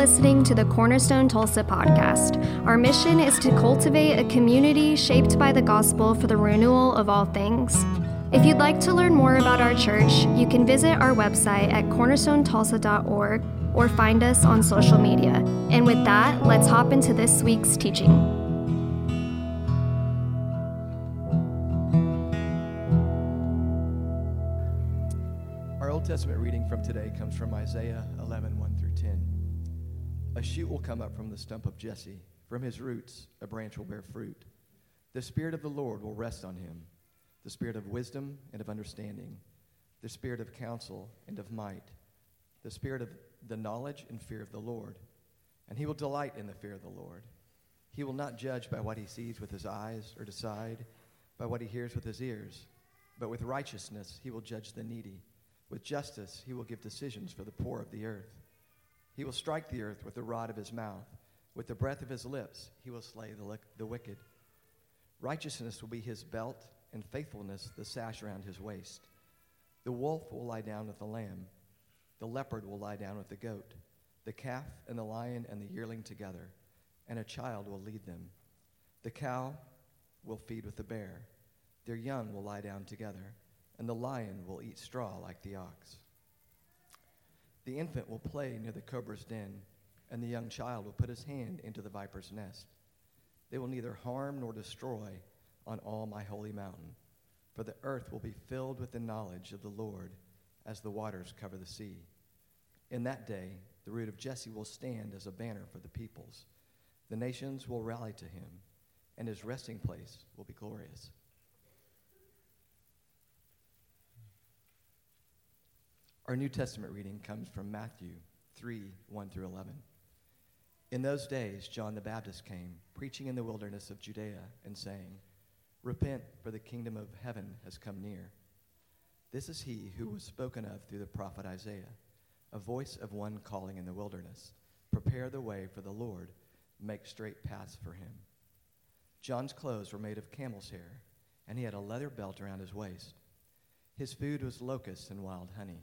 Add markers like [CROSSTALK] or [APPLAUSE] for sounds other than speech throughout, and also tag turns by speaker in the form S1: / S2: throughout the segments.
S1: listening to the Cornerstone Tulsa podcast. Our mission is to cultivate a community shaped by the gospel for the renewal of all things. If you'd like to learn more about our church, you can visit our website at cornerstonetulsa.org or find us on social media. And with that, let's hop into this week's teaching.
S2: Our Old Testament reading from today comes from Isaiah 11, 1 through 10. A shoot will come up from the stump of Jesse. From his roots, a branch will bear fruit. The Spirit of the Lord will rest on him the Spirit of wisdom and of understanding, the Spirit of counsel and of might, the Spirit of the knowledge and fear of the Lord. And he will delight in the fear of the Lord. He will not judge by what he sees with his eyes or decide by what he hears with his ears, but with righteousness he will judge the needy. With justice he will give decisions for the poor of the earth. He will strike the earth with the rod of his mouth. With the breath of his lips he will slay the, the wicked. Righteousness will be his belt, and faithfulness the sash around his waist. The wolf will lie down with the lamb. The leopard will lie down with the goat. The calf and the lion and the yearling together, and a child will lead them. The cow will feed with the bear. Their young will lie down together, and the lion will eat straw like the ox. The infant will play near the cobra's den, and the young child will put his hand into the viper's nest. They will neither harm nor destroy on all my holy mountain, for the earth will be filled with the knowledge of the Lord as the waters cover the sea. In that day, the root of Jesse will stand as a banner for the peoples. The nations will rally to him, and his resting place will be glorious. Our New Testament reading comes from Matthew 3 1 through 11. In those days, John the Baptist came, preaching in the wilderness of Judea and saying, Repent, for the kingdom of heaven has come near. This is he who was spoken of through the prophet Isaiah, a voice of one calling in the wilderness Prepare the way for the Lord, make straight paths for him. John's clothes were made of camel's hair, and he had a leather belt around his waist. His food was locusts and wild honey.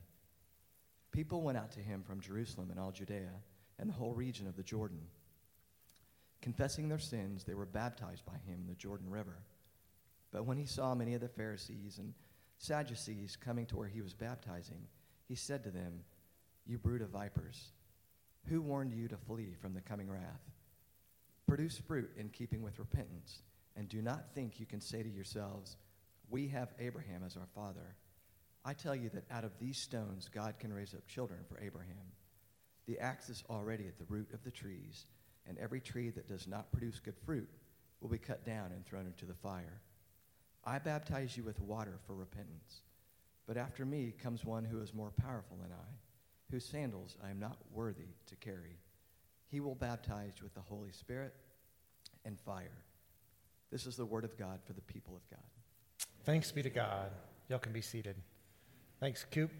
S2: People went out to him from Jerusalem and all Judea and the whole region of the Jordan. Confessing their sins, they were baptized by him in the Jordan River. But when he saw many of the Pharisees and Sadducees coming to where he was baptizing, he said to them, You brood of vipers, who warned you to flee from the coming wrath? Produce fruit in keeping with repentance, and do not think you can say to yourselves, We have Abraham as our father. I tell you that out of these stones God can raise up children for Abraham. The axe is already at the root of the trees, and every tree that does not produce good fruit will be cut down and thrown into the fire. I baptize you with water for repentance. But after me comes one who is more powerful than I, whose sandals I am not worthy to carry. He will baptize you with the Holy Spirit and fire. This is the word of God for the people of God.
S3: Thanks be to God. Y'all can be seated. Thanks, Coop.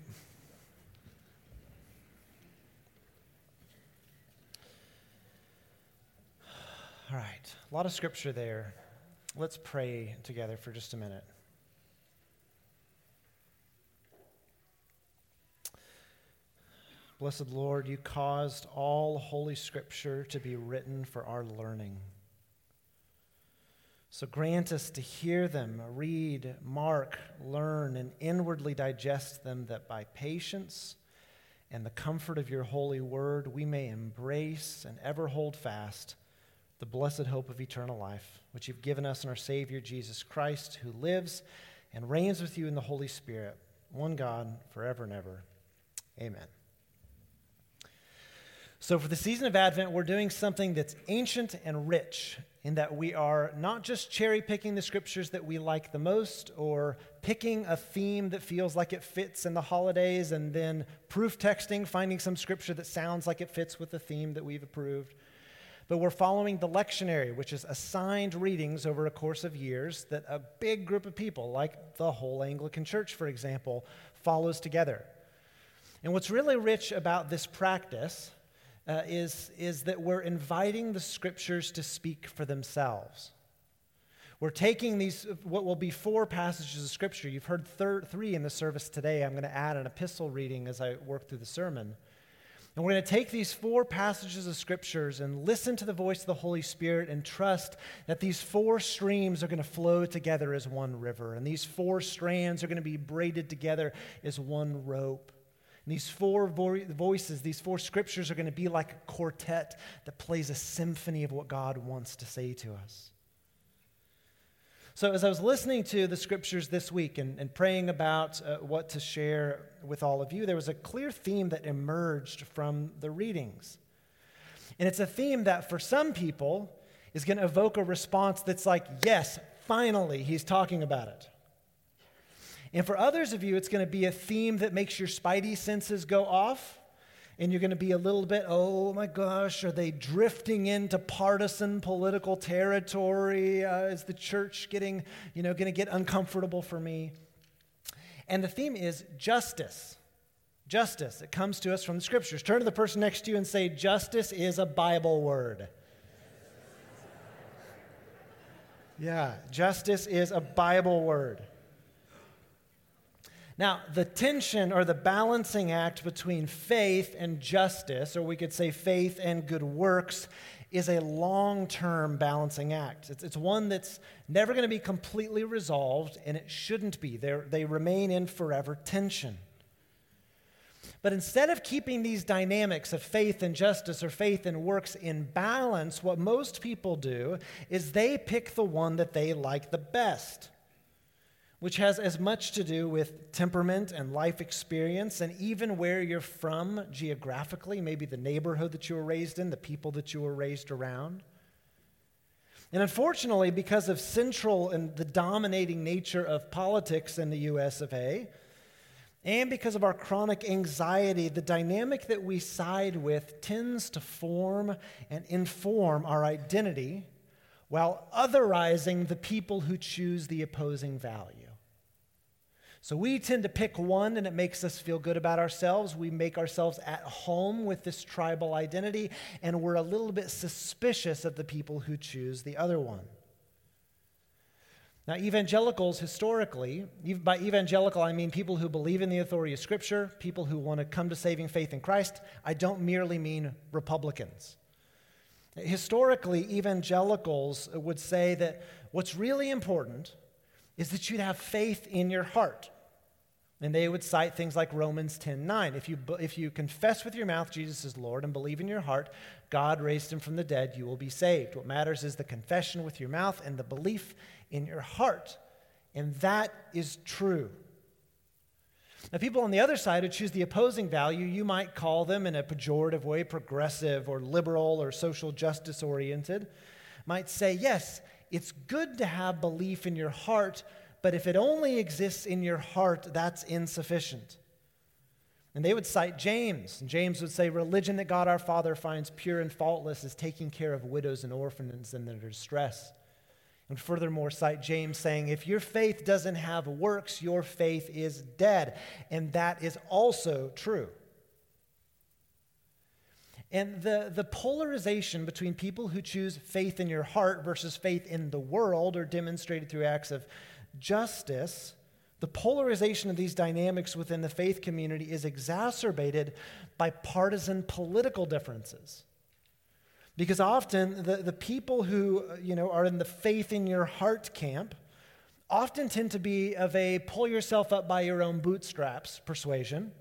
S3: All right, a lot of scripture there. Let's pray together for just a minute. Blessed Lord, you caused all Holy Scripture to be written for our learning. So grant us to hear them, read, mark, learn, and inwardly digest them, that by patience and the comfort of your holy word we may embrace and ever hold fast the blessed hope of eternal life, which you've given us in our Savior Jesus Christ, who lives and reigns with you in the Holy Spirit, one God, forever and ever. Amen. So, for the season of Advent, we're doing something that's ancient and rich in that we are not just cherry picking the scriptures that we like the most or picking a theme that feels like it fits in the holidays and then proof texting, finding some scripture that sounds like it fits with the theme that we've approved. But we're following the lectionary, which is assigned readings over a course of years that a big group of people, like the whole Anglican Church, for example, follows together. And what's really rich about this practice uh, is, is that we're inviting the scriptures to speak for themselves. We're taking these, what will be four passages of scripture. You've heard thir- three in the service today. I'm going to add an epistle reading as I work through the sermon. And we're going to take these four passages of scriptures and listen to the voice of the Holy Spirit and trust that these four streams are going to flow together as one river. And these four strands are going to be braided together as one rope. These four vo- voices, these four scriptures are going to be like a quartet that plays a symphony of what God wants to say to us. So, as I was listening to the scriptures this week and, and praying about uh, what to share with all of you, there was a clear theme that emerged from the readings. And it's a theme that for some people is going to evoke a response that's like, yes, finally, he's talking about it. And for others of you, it's going to be a theme that makes your spidey senses go off and you're going to be a little bit, oh my gosh, are they drifting into partisan political territory? Uh, is the church getting, you know, going to get uncomfortable for me? And the theme is justice. Justice. It comes to us from the scriptures. Turn to the person next to you and say, Justice is a Bible word. [LAUGHS] Yeah, justice is a Bible word. Now, the tension or the balancing act between faith and justice, or we could say faith and good works, is a long term balancing act. It's, it's one that's never going to be completely resolved, and it shouldn't be. They're, they remain in forever tension. But instead of keeping these dynamics of faith and justice or faith and works in balance, what most people do is they pick the one that they like the best which has as much to do with temperament and life experience and even where you're from geographically, maybe the neighborhood that you were raised in, the people that you were raised around. And unfortunately, because of central and the dominating nature of politics in the US of A, and because of our chronic anxiety, the dynamic that we side with tends to form and inform our identity while otherizing the people who choose the opposing value. So we tend to pick one and it makes us feel good about ourselves. We make ourselves at home with this tribal identity, and we're a little bit suspicious of the people who choose the other one. Now, evangelicals historically, by evangelical I mean people who believe in the authority of Scripture, people who want to come to saving faith in Christ. I don't merely mean Republicans. Historically, evangelicals would say that what's really important is that you'd have faith in your heart. And they would cite things like Romans 10 9. If you, if you confess with your mouth Jesus is Lord and believe in your heart God raised him from the dead, you will be saved. What matters is the confession with your mouth and the belief in your heart. And that is true. Now, people on the other side who choose the opposing value, you might call them in a pejorative way progressive or liberal or social justice oriented, might say, yes, it's good to have belief in your heart but if it only exists in your heart, that's insufficient. And they would cite James. And James would say, Religion that God our Father finds pure and faultless is taking care of widows and orphans in their distress. And furthermore, cite James saying, If your faith doesn't have works, your faith is dead. And that is also true. And the, the polarization between people who choose faith in your heart versus faith in the world are demonstrated through acts of justice, the polarization of these dynamics within the faith community is exacerbated by partisan political differences. Because often the, the people who you know, are in the faith in your heart camp often tend to be of a pull yourself up by your own bootstraps persuasion.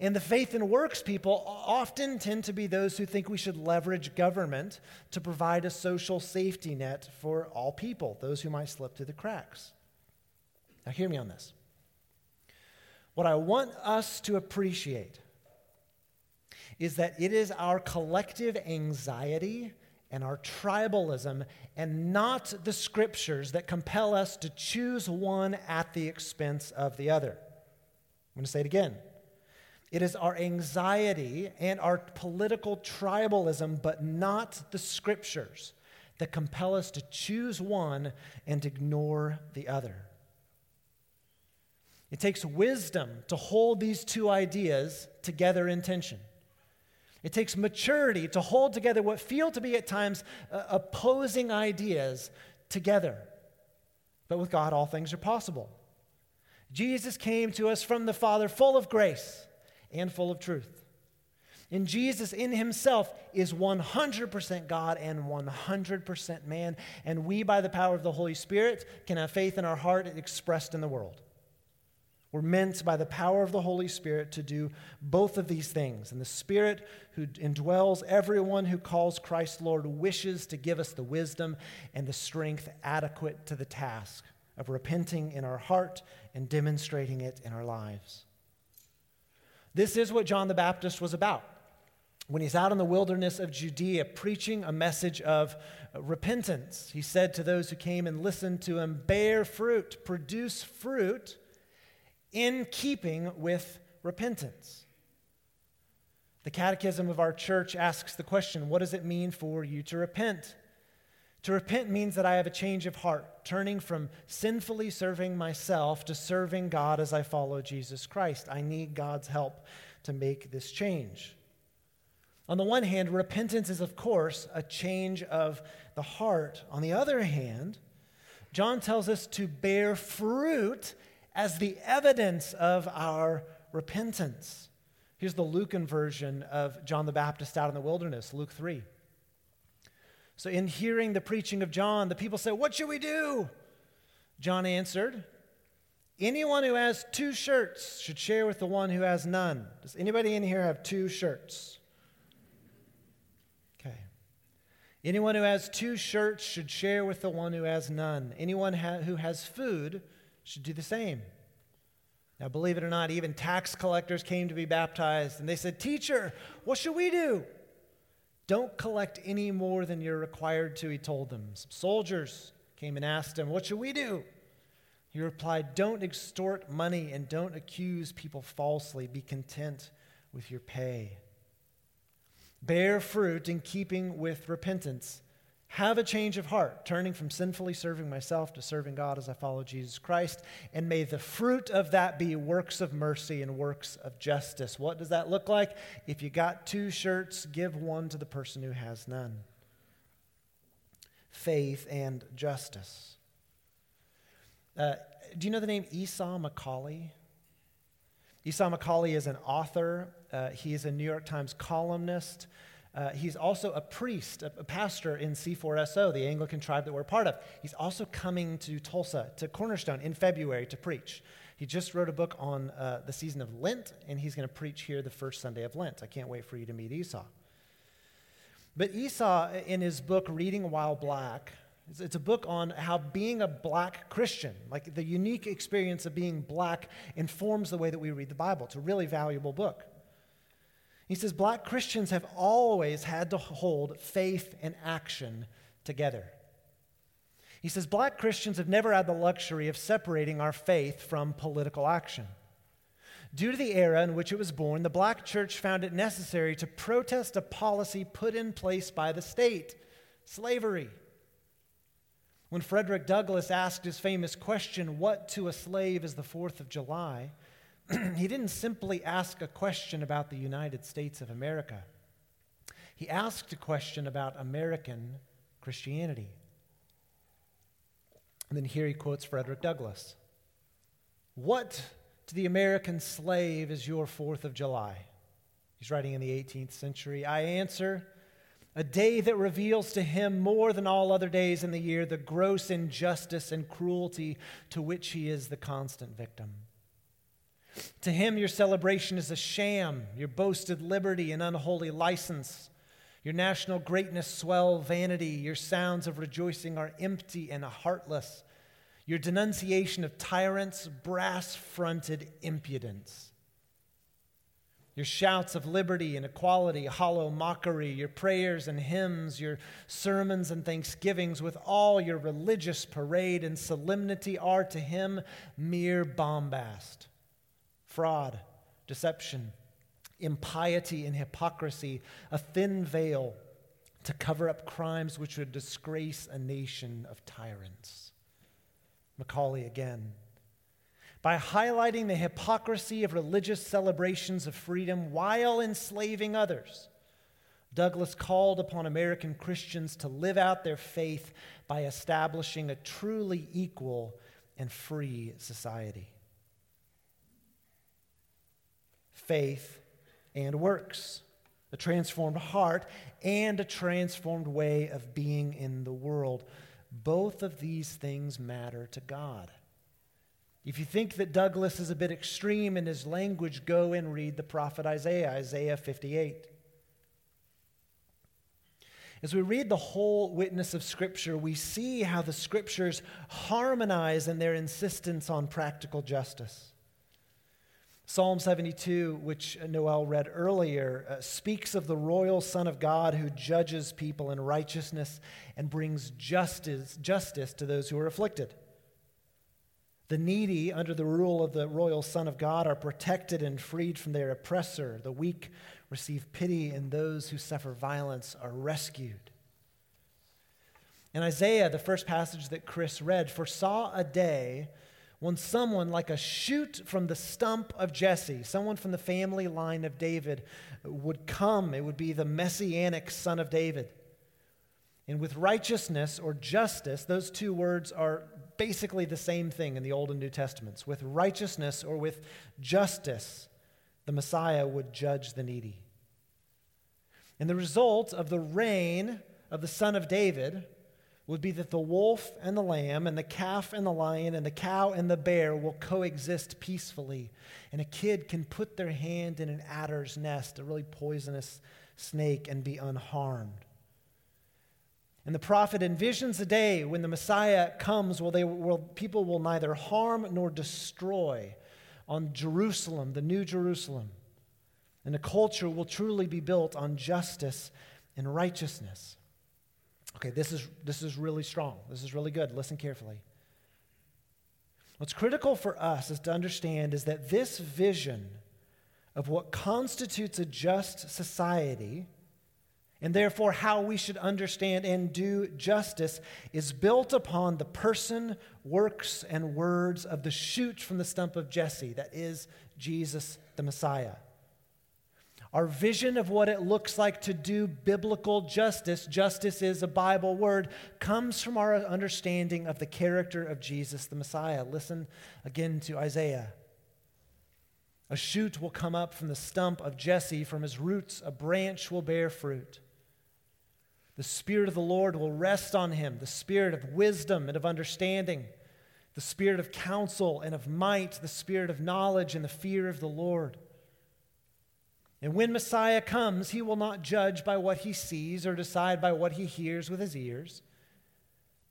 S3: And the faith and works people often tend to be those who think we should leverage government to provide a social safety net for all people, those who might slip through the cracks. Now, hear me on this. What I want us to appreciate is that it is our collective anxiety and our tribalism and not the scriptures that compel us to choose one at the expense of the other. I'm going to say it again. It is our anxiety and our political tribalism, but not the scriptures, that compel us to choose one and ignore the other. It takes wisdom to hold these two ideas together in tension. It takes maturity to hold together what feel to be at times uh, opposing ideas together. But with God, all things are possible. Jesus came to us from the Father full of grace and full of truth. And Jesus, in himself, is 100% God and 100% man. And we, by the power of the Holy Spirit, can have faith in our heart expressed in the world. We're meant by the power of the Holy Spirit to do both of these things. And the Spirit who indwells everyone who calls Christ Lord wishes to give us the wisdom and the strength adequate to the task of repenting in our heart and demonstrating it in our lives. This is what John the Baptist was about when he's out in the wilderness of Judea preaching a message of repentance. He said to those who came and listened to him, Bear fruit, produce fruit in keeping with repentance. The Catechism of our church asks the question What does it mean for you to repent? To repent means that I have a change of heart, turning from sinfully serving myself to serving God as I follow Jesus Christ. I need God's help to make this change. On the one hand, repentance is, of course, a change of the heart. On the other hand, John tells us to bear fruit as the evidence of our repentance. Here's the Lucan version of John the Baptist out in the wilderness, Luke 3. So, in hearing the preaching of John, the people said, What should we do? John answered, Anyone who has two shirts should share with the one who has none. Does anybody in here have two shirts? Okay. Anyone who has two shirts should share with the one who has none. Anyone ha- who has food should do the same. Now, believe it or not, even tax collectors came to be baptized, and they said, Teacher, what should we do? Don't collect any more than you're required to, he told them. Some soldiers came and asked him, What should we do? He replied, Don't extort money and don't accuse people falsely. Be content with your pay. Bear fruit in keeping with repentance. Have a change of heart, turning from sinfully serving myself to serving God as I follow Jesus Christ. And may the fruit of that be works of mercy and works of justice. What does that look like? If you got two shirts, give one to the person who has none. Faith and justice. Uh, do you know the name Esau McCaulley? Esau McCaulley is an author, uh, he is a New York Times columnist. Uh, he's also a priest, a, a, pastor in C4SO, the Anglican tribe that we're part of. He's also coming to Tulsa, to Cornerstone in February to preach. He just wrote a book on uh, the season of Lent, and he's going to preach here the first Sunday of Lent. I can't wait for you to meet Esau. But Esau, in his book, Reading While Black, it's a book on how being a black Christian, like the unique experience of being black, informs the way that we read the Bible. It's a really valuable book. He says black Christians have always had to hold faith and action together. He says black Christians have never had the luxury of separating our faith from political action. Due to the era in which it was born, the black church found it necessary to protest a policy put in place by the state slavery. When Frederick Douglass asked his famous question, What to a slave is the 4th of July? [CLEARS THROAT] he didn't simply ask a question about the United States of America. He asked a question about American Christianity. And then here he quotes Frederick Douglass What to the American slave is your 4th of July? He's writing in the 18th century. I answer, a day that reveals to him more than all other days in the year the gross injustice and cruelty to which he is the constant victim. To him, your celebration is a sham, your boasted liberty an unholy license. Your national greatness swell vanity, your sounds of rejoicing are empty and heartless. Your denunciation of tyrants, brass fronted impudence. Your shouts of liberty and equality, hollow mockery, your prayers and hymns, your sermons and thanksgivings, with all your religious parade and solemnity, are to him mere bombast fraud, deception, impiety, and hypocrisy, a thin veil to cover up crimes which would disgrace a nation of tyrants. McCaulley again. By highlighting the hypocrisy of religious celebrations of freedom while enslaving others, Douglass called upon American Christians to live out their faith by establishing a truly equal and free society. Faith, and works. a transformed heart, and a transformed way of being in the world. Both of these things matter to God. If you think that Douglass is a bit extreme in his language, go and read the prophet Isaiah, Isaiah 58. As we read the whole witness of Scripture, we see how the Scriptures harmonize in their insistence on practical justice. Psalm 72, which Noel read earlier, uh, speaks of the royal Son of God who judges people in righteousness and brings justice, justice to those who are afflicted. The needy, under the rule of the royal Son of God, are protected and freed from their oppressor. The weak receive pity, and those who suffer violence are rescued. In Isaiah, the first passage that Chris read, foresaw a day when someone like a shoot from the stump of Jesse, someone from the family line of David, would come. It would be the messianic son of David. And with righteousness or justice, those two words are basically the same thing in the Old and New Testaments. With righteousness or with justice, the Messiah would judge the needy. And the result of the reign of the Son of David would be that the wolf and the lamb, and the calf and the lion, and the cow and the bear will coexist peacefully. And a kid can put their hand in an adder's nest, a really poisonous snake, and be unharmed. And the prophet envisions a day when the Messiah comes where, people will neither harm nor destroy on Jerusalem, the new Jerusalem. And a culture will truly be built on justice and righteousness. Okay, this is, this is really strong. This is really good. Listen carefully. What's critical for us is to understand is that this vision of what constitutes a just society and therefore how we should understand and do justice is built upon the person, works, and words of the shoot from the stump of Jesse, that is Jesus the Messiah. Our vision of what it looks like to do biblical justice, justice is a Bible word, comes from our understanding of the character of Jesus the Messiah. Listen again to Isaiah. A shoot will come up from the stump of Jesse, from his roots, a branch will bear fruit. The Spirit of the Lord will rest on him, the Spirit of wisdom and of understanding, the Spirit of counsel and of might, the Spirit of knowledge and the fear of the Lord. And when Messiah comes, he will not judge by what he sees or decide by what he hears with his ears,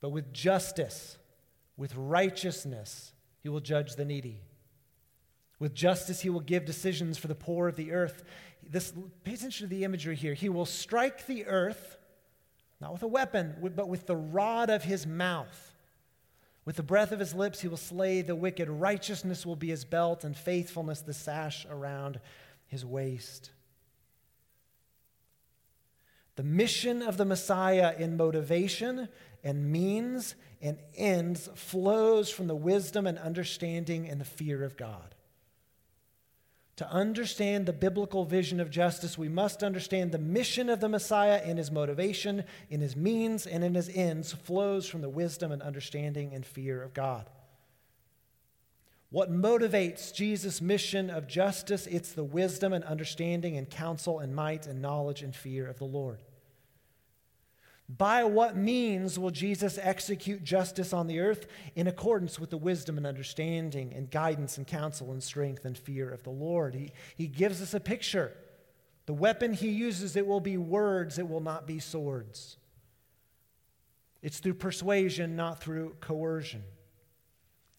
S3: but with justice, with righteousness, he will judge the needy. With justice, he will give decisions for the poor of the earth. This, pay attention to the imagery here. He will strike the earth, not with a weapon, but with the rod of his mouth. With the breath of his lips, he will slay the wicked. Righteousness will be his belt, and faithfulness the sash around his waist. The mission of the Messiah in motivation and means and ends flows from the wisdom and understanding and the fear of God. To understand the biblical vision of justice, we must understand the mission of the Messiah in his motivation, in his means, and in his ends flows from the wisdom and understanding and fear of God. What motivates Jesus' mission of justice? It's the wisdom and understanding and counsel and might and knowledge and fear of the Lord. By what means will Jesus execute justice on the earth? In accordance with the wisdom and understanding and guidance and counsel and strength and fear of the Lord. He, he gives us a picture. The weapon he uses, it will be words, it will not be swords. It's through persuasion, not through coercion.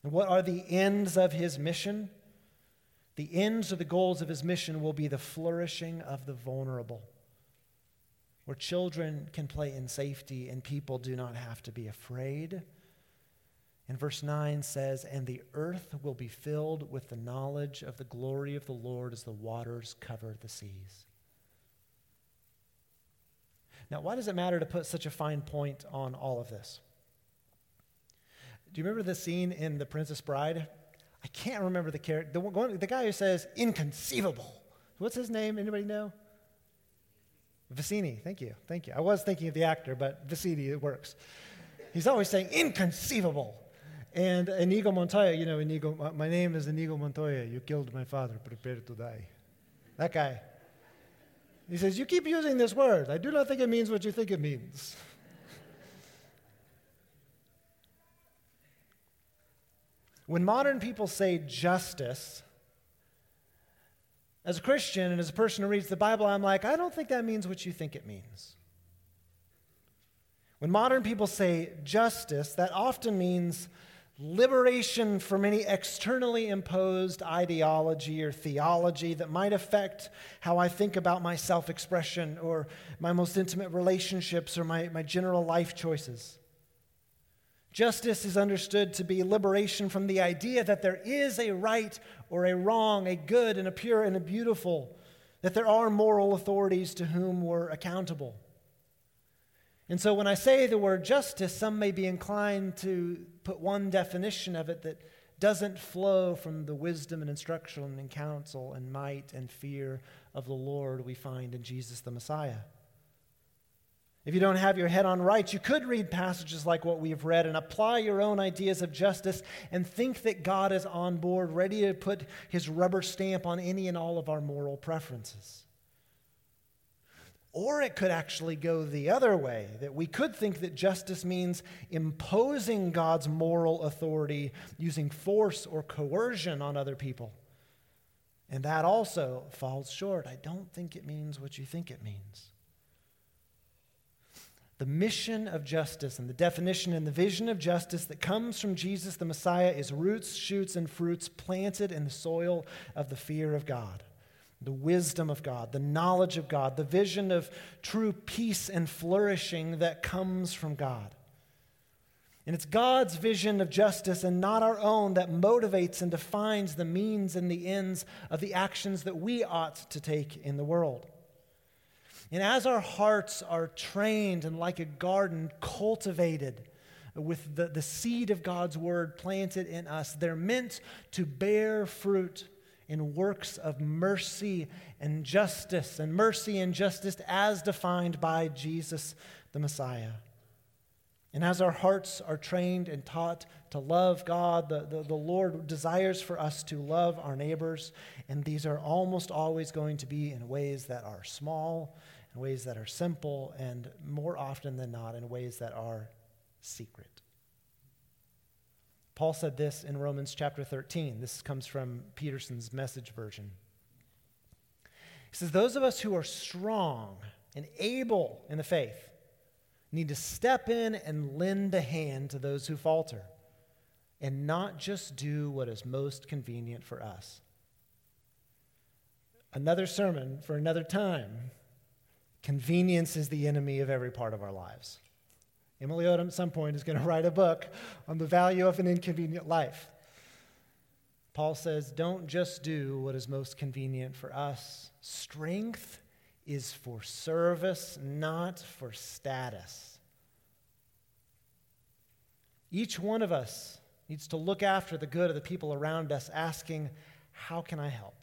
S3: And what are the ends of his mission? The ends or the goals of his mission will be the flourishing of the vulnerable, where children can play in safety and people do not have to be afraid. And verse 9 says, And the earth will be filled with the knowledge of the glory of the Lord as the waters cover the seas. Now, why does it matter to put such a fine point on all of this? Do you remember the scene in The Princess Bride? I can't remember the character. The, one, the guy who says, inconceivable. What's his name? Anybody know? Vizzini. Thank you. Thank you. I was thinking of the actor, but Vizzini, it works. He's always saying, inconceivable. And Inigo Montoya, you know, Inigo, my name is Inigo Montoya. You killed my father. Prepare to die. That guy. He says, You keep using this word. I do not think it means what you think it means. When modern people say justice, as a Christian and as a person who reads the Bible, I'm like, I don't think that means what you think it means. When modern people say justice, that often means liberation from any externally imposed ideology or theology that might affect how I think about my self expression or my most intimate relationships or my, my general life choices. Justice is understood to be liberation from the idea that there is a right or a wrong, a good and a pure and a beautiful, that there are moral authorities to whom we're accountable. And so when I say the word justice, some may be inclined to put one definition of it that doesn't flow from the wisdom and instruction and counsel and might and fear of the Lord we find in Jesus the Messiah. If you don't have your head on right, you could read passages like what we've read and apply your own ideas of justice and think that God is on board, ready to put his rubber stamp on any and all of our moral preferences. Or it could actually go the other way, that we could think that justice means imposing God's moral authority using force or coercion on other people. And that also falls short. I don't think it means what you think it means. The mission of justice and the definition and the vision of justice that comes from Jesus the Messiah is roots, shoots, and fruits planted in the soil of the fear of God the wisdom of God, the knowledge of God, the vision of true peace and flourishing that comes from God. And it's God's vision of justice and not our own that motivates and defines the means and the ends of the actions that we ought to take in the world. And as our hearts are trained and like a garden cultivated with the, the seed of God's word planted in us, they're meant to bear fruit in works of mercy and justice, and mercy and justice as defined by Jesus the Messiah. And as our hearts are trained and taught to love God, the, the, the, Lord desires for us to love our neighbors. And these are almost always going to be in ways that are small, in ways that are simple, and more often than not, in ways that are secret. Paul said this in Romans chapter 13. This comes from Peterson's message version. He says, Those of us who are strong and able in the faith need to step in and lend a hand to those who falter and not just do what is most convenient for us. Another sermon for another time. Convenience is the enemy of every part of our lives. Emily Odom at some point is going [LAUGHS] to write a book on the value of an inconvenient life. Paul says, don't just do what is most convenient for us. Strength is for service, not for status. Each one of us needs to look after the good of the people around us, asking, How can I help?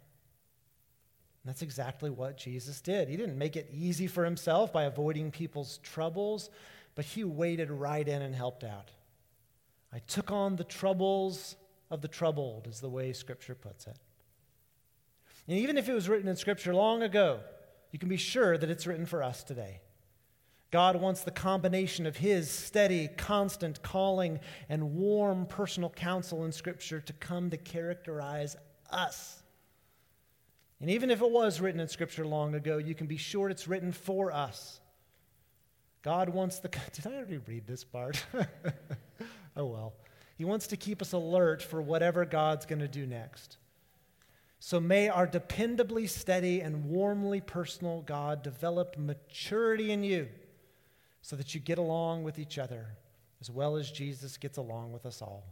S3: And that's exactly what Jesus did. He didn't make it easy for himself by avoiding people's troubles, but he waded right in and helped out. I took on the troubles of the troubled, is the way Scripture puts it. And even if it was written in Scripture long ago, you can be sure that it's written for us today. God wants the combination of His steady, constant calling and warm personal counsel in Scripture to come to characterize us. And even if it was written in Scripture long ago, you can be sure it's written for us. God wants the. [LAUGHS] Did I already read this part? [LAUGHS] oh well. He wants to keep us alert for whatever God's going to do next. So may our dependably steady and warmly personal God develop maturity in you so that you get along with each other as well as Jesus gets along with us all.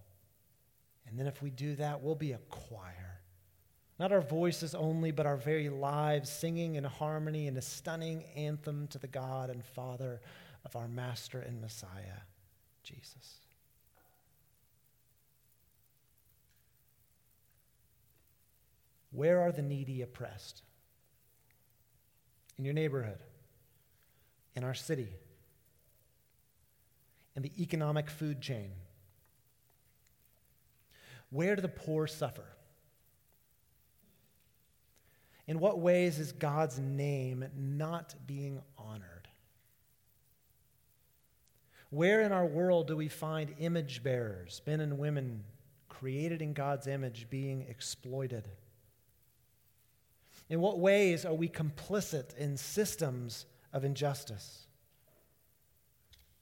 S3: And then if we do that, we'll be a choir. Not our voices only, but our very lives singing in harmony in a stunning anthem to the God and Father of our Master and Messiah, Jesus. Where are the needy oppressed? In your neighborhood, in our city, in the economic food chain. Where do the poor suffer? In what ways is God's name not being honored? Where in our world do we find image bearers, men and women created in God's image, being exploited? In what ways are we complicit in systems of injustice?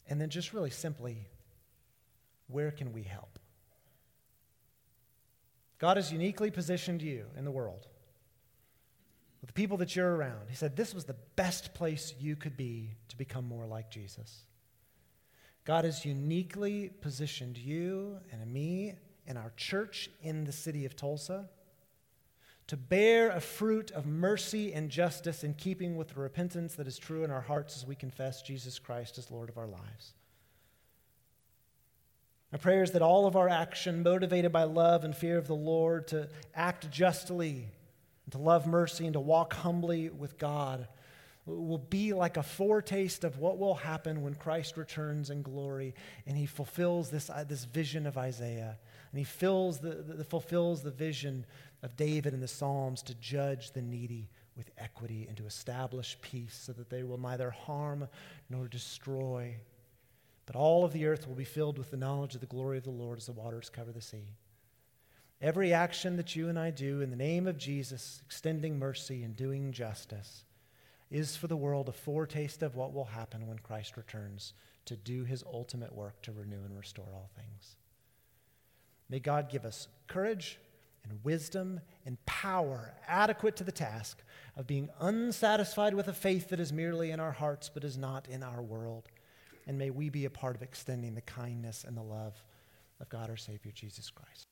S3: And then, just really simply, where can we help? God has uniquely positioned you in the world with the people that you're around. He said this was the best place you could be to become more like Jesus. God has uniquely positioned you and me and our church in the city of Tulsa to bear a fruit of mercy and justice in keeping with the repentance that is true in our hearts as we confess Jesus Christ as Lord of our lives. My prayer is that all of our action, motivated by love and fear of the Lord, to act justly, to love mercy, and to walk humbly with God, will be like a foretaste of what will happen when Christ returns in glory and he fulfills this, uh, this vision of Isaiah. And he fills the, the, fulfills the vision of David in the Psalms to judge the needy with equity and to establish peace so that they will neither harm nor destroy. But all of the earth will be filled with the knowledge of the glory of the Lord as the waters cover the sea. Every action that you and I do in the name of Jesus, extending mercy and doing justice, is for the world a foretaste of what will happen when Christ returns to do his ultimate work to renew and restore all things. May God give us courage and wisdom and power adequate to the task of being unsatisfied with a faith that is merely in our hearts but is not in our world. And may we be a part of extending the kindness and the love of God our Savior, Jesus Christ.